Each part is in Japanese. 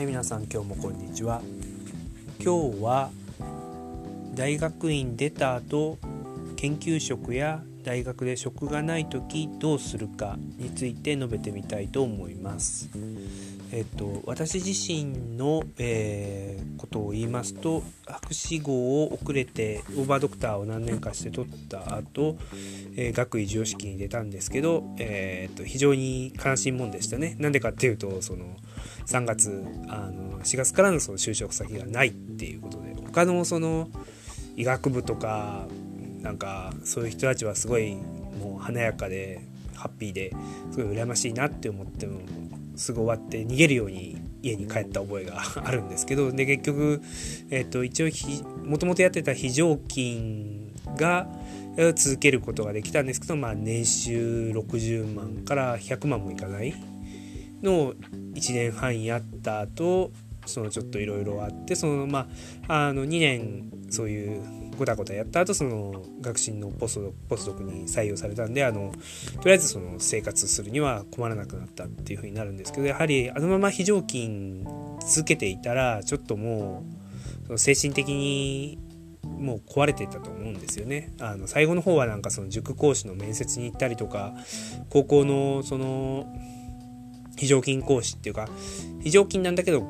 はい皆さん今日もこんにちは。今日は大学院出た後研究職や大学で職がない時どうするかについて述べてみたいと思います。えっと、私自身の、えー、ことを言いますと博士号を遅れてオーバードクターを何年かして取った後、えー、学位授与式に出たんですけど、えー、っと非常に悲しいもんでしたね。なんでかっていうとその3月あの4月からのその就職先がないっていうことで他のその医学部とかなんかそういう人たちはすごいもう華やかでハッピーですごい羨ましいなって思ってもすぐ終わって逃げるように家に帰った覚えがあるんですけどで結局、えーと、一応もともとやってた非常勤が続けることができたんですけど、まあ、年収60万から100万もいかないの1年半やった後そのちょっといろいろあってそのまああの2年そういうごたごたやった後その学進のポスドポスドクに採用されたんであのとりあえずその生活するには困らなくなったっていうふうになるんですけどやはりあのまま非常勤続けていたらちょっともうその精神的にもう壊れていたと思うんですよね。あの最後の方はなんかその塾講師の面接に行ったりとか高校のその非常勤講師っていうか非常勤なんだけど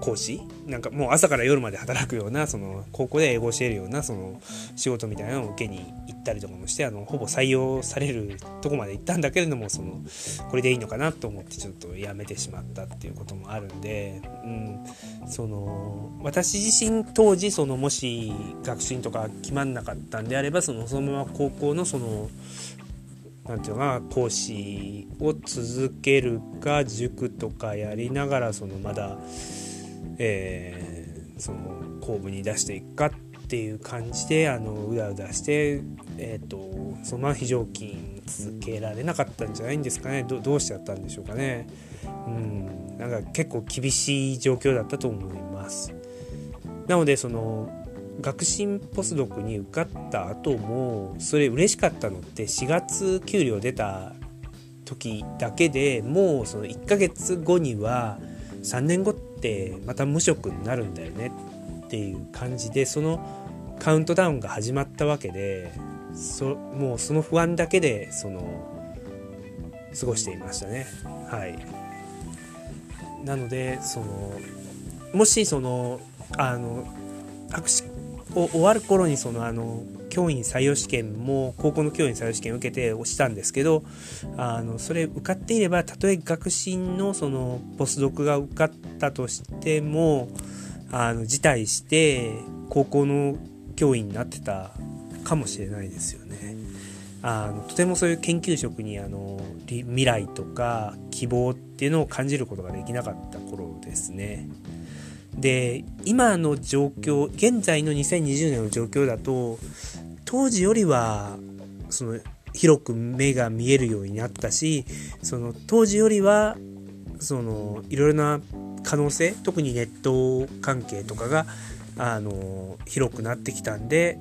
講師？なんかもう朝から夜まで働くようなその高校で英語を教えるようなその仕事みたいなのを受けに行ったりとかもしてあのほぼ採用されるとこまで行ったんだけれどもそのこれでいいのかなと思ってちょっとやめてしまったっていうこともあるんで、うん、その私自身当時そのもし学習とか決まんなかったんであればそのそのまま高校のそのなんていうのか講師を続けるか塾とかやりながらそのまだえー、その後部に出していくかっていう感じであのうだうだして、えーと、そのまま非常勤続けられなかったんじゃないんですかね。どどうしちゃったんでしょうかね。うんなんか結構厳しい状況だったと思います。なのでその学進ポスドクに受かった後もそれ嬉しかったのって4月給料出た時だけでもうその1ヶ月後には3年後ってまた無職になるんだよねっていう感じでそのカウントダウンが始まったわけでそもうその不安だけでその過ごしていましたね。はい。なのでそのもしそのあの博士終わる頃にそのあの教員採用試験も高校の教員採用試験を受けて落ちたんですけどあのそれ受かっていればたとえ学進のそのポスドクが受かったとしてもあの辞退して高校の教員になってたかもしれないですよね。あのとてもそういう研究職にあの未来とか希望っていうのを感じることができなかった頃ですね。で今の状況現在の2020年の状況だと当時よりはその広く目が見えるようになったしその当時よりはそのいろいろな可能性特にネット関係とかがあの広くなってきたんで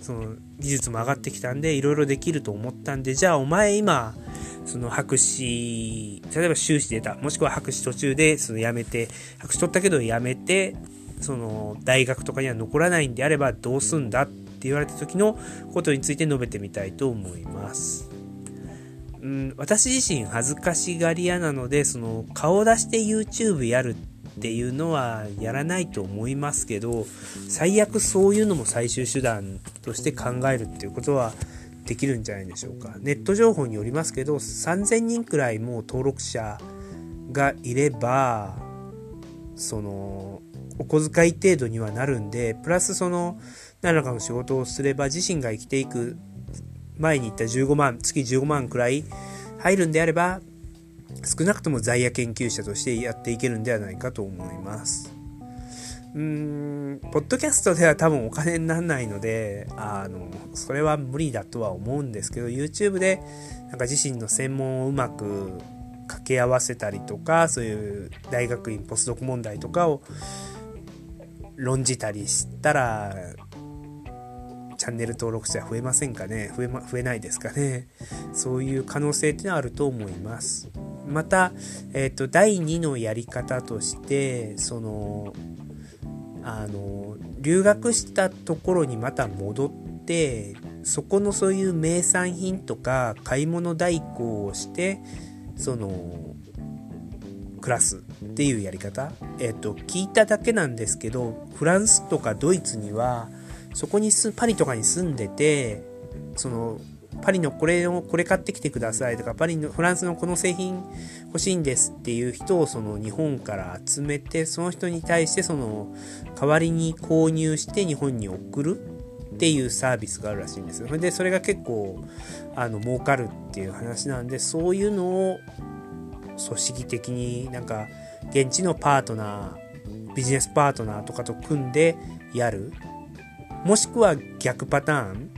その技術も上がってきたんでいろいろできると思ったんでじゃあお前今その博士、例えば修士出た、もしくは博士途中でその辞めて、博士取ったけど辞めて、その大学とかには残らないんであればどうすんだって言われた時のことについて述べてみたいと思います。うん、私自身恥ずかしがり屋なので、その顔出して YouTube やるっていうのはやらないと思いますけど、最悪そういうのも最終手段として考えるっていうことはできるんじゃないでしょうかネット情報によりますけど3000人くらいもう登録者がいればそのお小遣い程度にはなるんでプラスその何らかの仕事をすれば自身が生きていく前に言った15万月15万くらい入るんであれば少なくとも在野研究者としてやっていけるんではないかと思います。うーん、ポッドキャストでは多分お金にならないので、あの、それは無理だとは思うんですけど、YouTube でなんか自身の専門をうまく掛け合わせたりとか、そういう大学院ポスドク問題とかを論じたりしたら、チャンネル登録者増えませんかね？増え,、ま、増えないですかね？そういう可能性ってのはあると思います。また、えっ、ー、と、第2のやり方として、その、あの、留学したところにまた戻って、そこのそういう名産品とか買い物代行をして、その、暮らすっていうやり方。えっ、と、聞いただけなんですけど、フランスとかドイツには、そこにす、パリとかに住んでて、その、パリのこれを、これ買ってきてくださいとか、パリの、フランスのこの製品欲しいんですっていう人をその日本から集めて、その人に対してその代わりに購入して日本に送るっていうサービスがあるらしいんですよ。で、それが結構、あの、儲かるっていう話なんで、そういうのを組織的になんか、現地のパートナー、ビジネスパートナーとかと組んでやる。もしくは逆パターン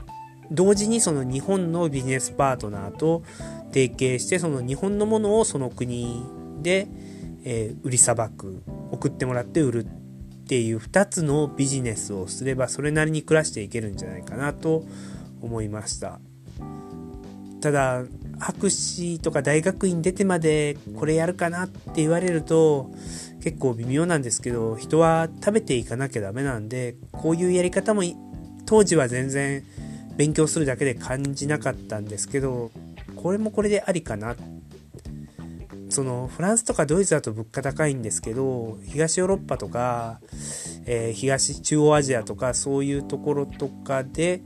同時にその日本のビジネスパートナーと提携してその日本のものをその国で、え、売りさばく送ってもらって売るっていう2つのビジネスをすればそれなりに暮らしていけるんじゃないかなと思いました。ただ博士とか大学院出てまでこれやるかなって言われると結構微妙なんですけど人は食べていかなきゃダメなんでこういうやり方も当時は全然勉強するだけで感じなかったんですけど、これもこれでありかな。そのフランスとかドイツだと物価高いんですけど、東ヨーロッパとか、えー、東中央アジアとかそういうところとかで、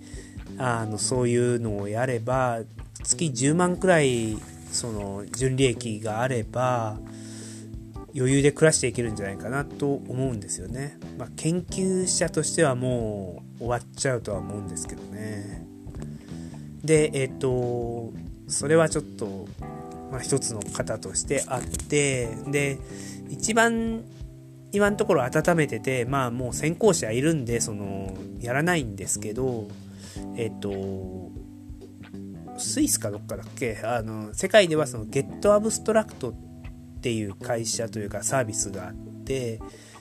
あの、そういうのをやれば、月10万くらい、その、純利益があれば、余裕で暮らしていけるんじゃないかなと思うんですよね。まあ、研究者としてはもう終わっちゃうとは思うんですけどね。で、えっ、ー、と、それはちょっと、まあ、一つの型としてあって、で、一番今のところ温めてて、まあもう先行者いるんで、その、やらないんですけど、えっ、ー、と、スイスかどっかだっけ？あの、世界ではそのゲットアブストラクトっていう会社というかサービスがあって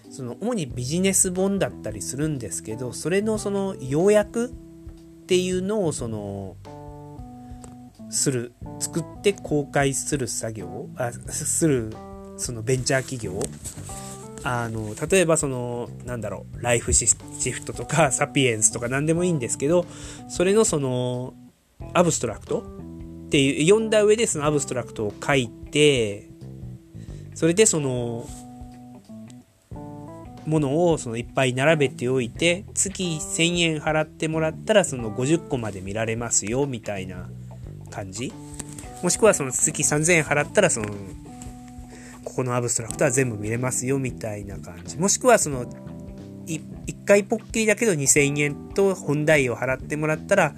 その主にビジネス本だったりするんですけどそれのその要約っていうのをそのする作って公開する作業あするそのベンチャー企業。あの例えばそのなんだろうライフシフトとかサピエンスとか何でもいいんですけどそれのそのアブストラクトっていう読んだ上でそのアブストラクトを書いてそれでそのものをそのいっぱい並べておいて月1000円払ってもらったらその50個まで見られますよみたいな感じ。もしくはその月3000円払ったらそのここのアブストラクトは全部見れますよみたいな感じ。もしくはその1回ポッキリだけど2000円と本代を払ってもらったら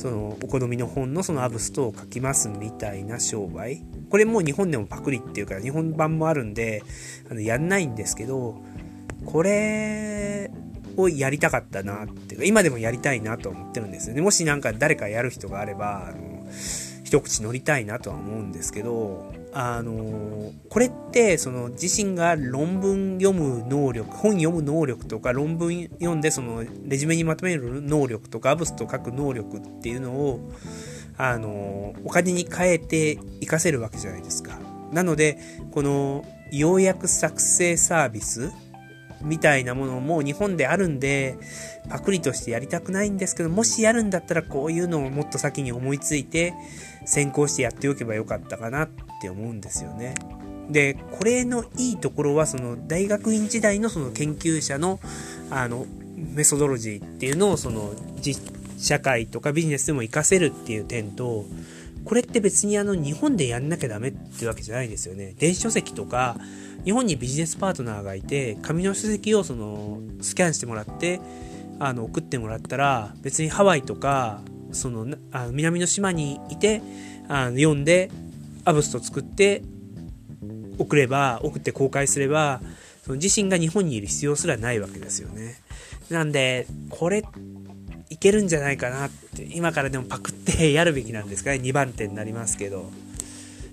そのお好みの本のそのアブストを書きますみたいな商売。これもう日本でもパクリっていうから日本版もあるんであのやんないんですけどこれをやりたかったなっていうか今でもやりたいなと思ってるんですよね。もしなんか誰かやる人があればあの一口乗りたいなとは思うんですけどあのこれってその自身が論文読む能力本読む能力とか論文読んでそのレジュメにまとめる能力とかアブスト書く能力っていうのをあのお金に変えて活かせるわけじゃないですか。なのでこの要約作成サービスみたいなものも日本であるんでパクリとしてやりたくないんですけどもしやるんだったらこういうのをもっと先に思いついて先行してやっておけばよかったかなって思うんですよね。でこれのいいところはその大学院時代のその研究者のあのメソドロジーっていうのをその実社会とかビジネスでも活かせるっていう点と、これって別にあの日本でやんなきゃダメってわけじゃないですよね。電子書籍とか、日本にビジネスパートナーがいて、紙の書籍をそのスキャンしてもらって、あの送ってもらったら、別にハワイとか、そのあの南の島にいて、あの読んで、アブスト作って送れば、送って公開すれば、その自身が日本にいる必要すらないわけですよね。なんで、これいけるんじゃないかなって、今からでもパクってやるべきなんですかね、2番手になりますけど。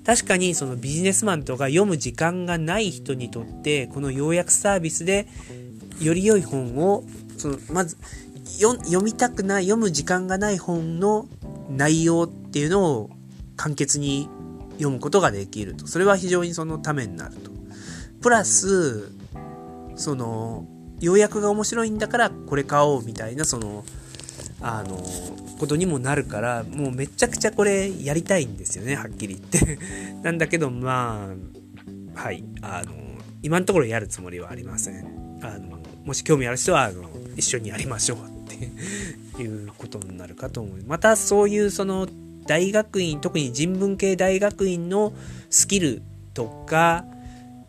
確かにそのビジネスマンとか読む時間がない人にとって、この要約サービスでより良い本を、そのまず読みたくない、読む時間がない本の内容っていうのを簡潔に読むことができると。それは非常にそのためになると。プラス、その、要約が面白いんだからこれ買おうみたいな、その、あの、ことにもなるから、もうめちゃくちゃこれやりたいんですよね、はっきり言って なんだけど、まあ、はい、あの、今のところやるつもりはありません。あの、もし興味ある人は、あの、一緒にやりましょうっていうことになるかと思います。またそういうその大学院、特に人文系大学院のスキルとか、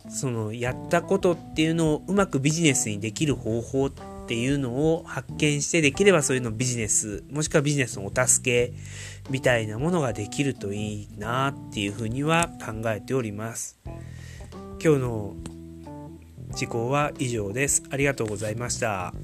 そのやったことっていうのをうまくビジネスにできる方法っていうのを発見してできればそういうのビジネスもしくはビジネスのお助けみたいなものができるといいなっていうふうには考えております。今日の事項は以上です。ありがとうございました。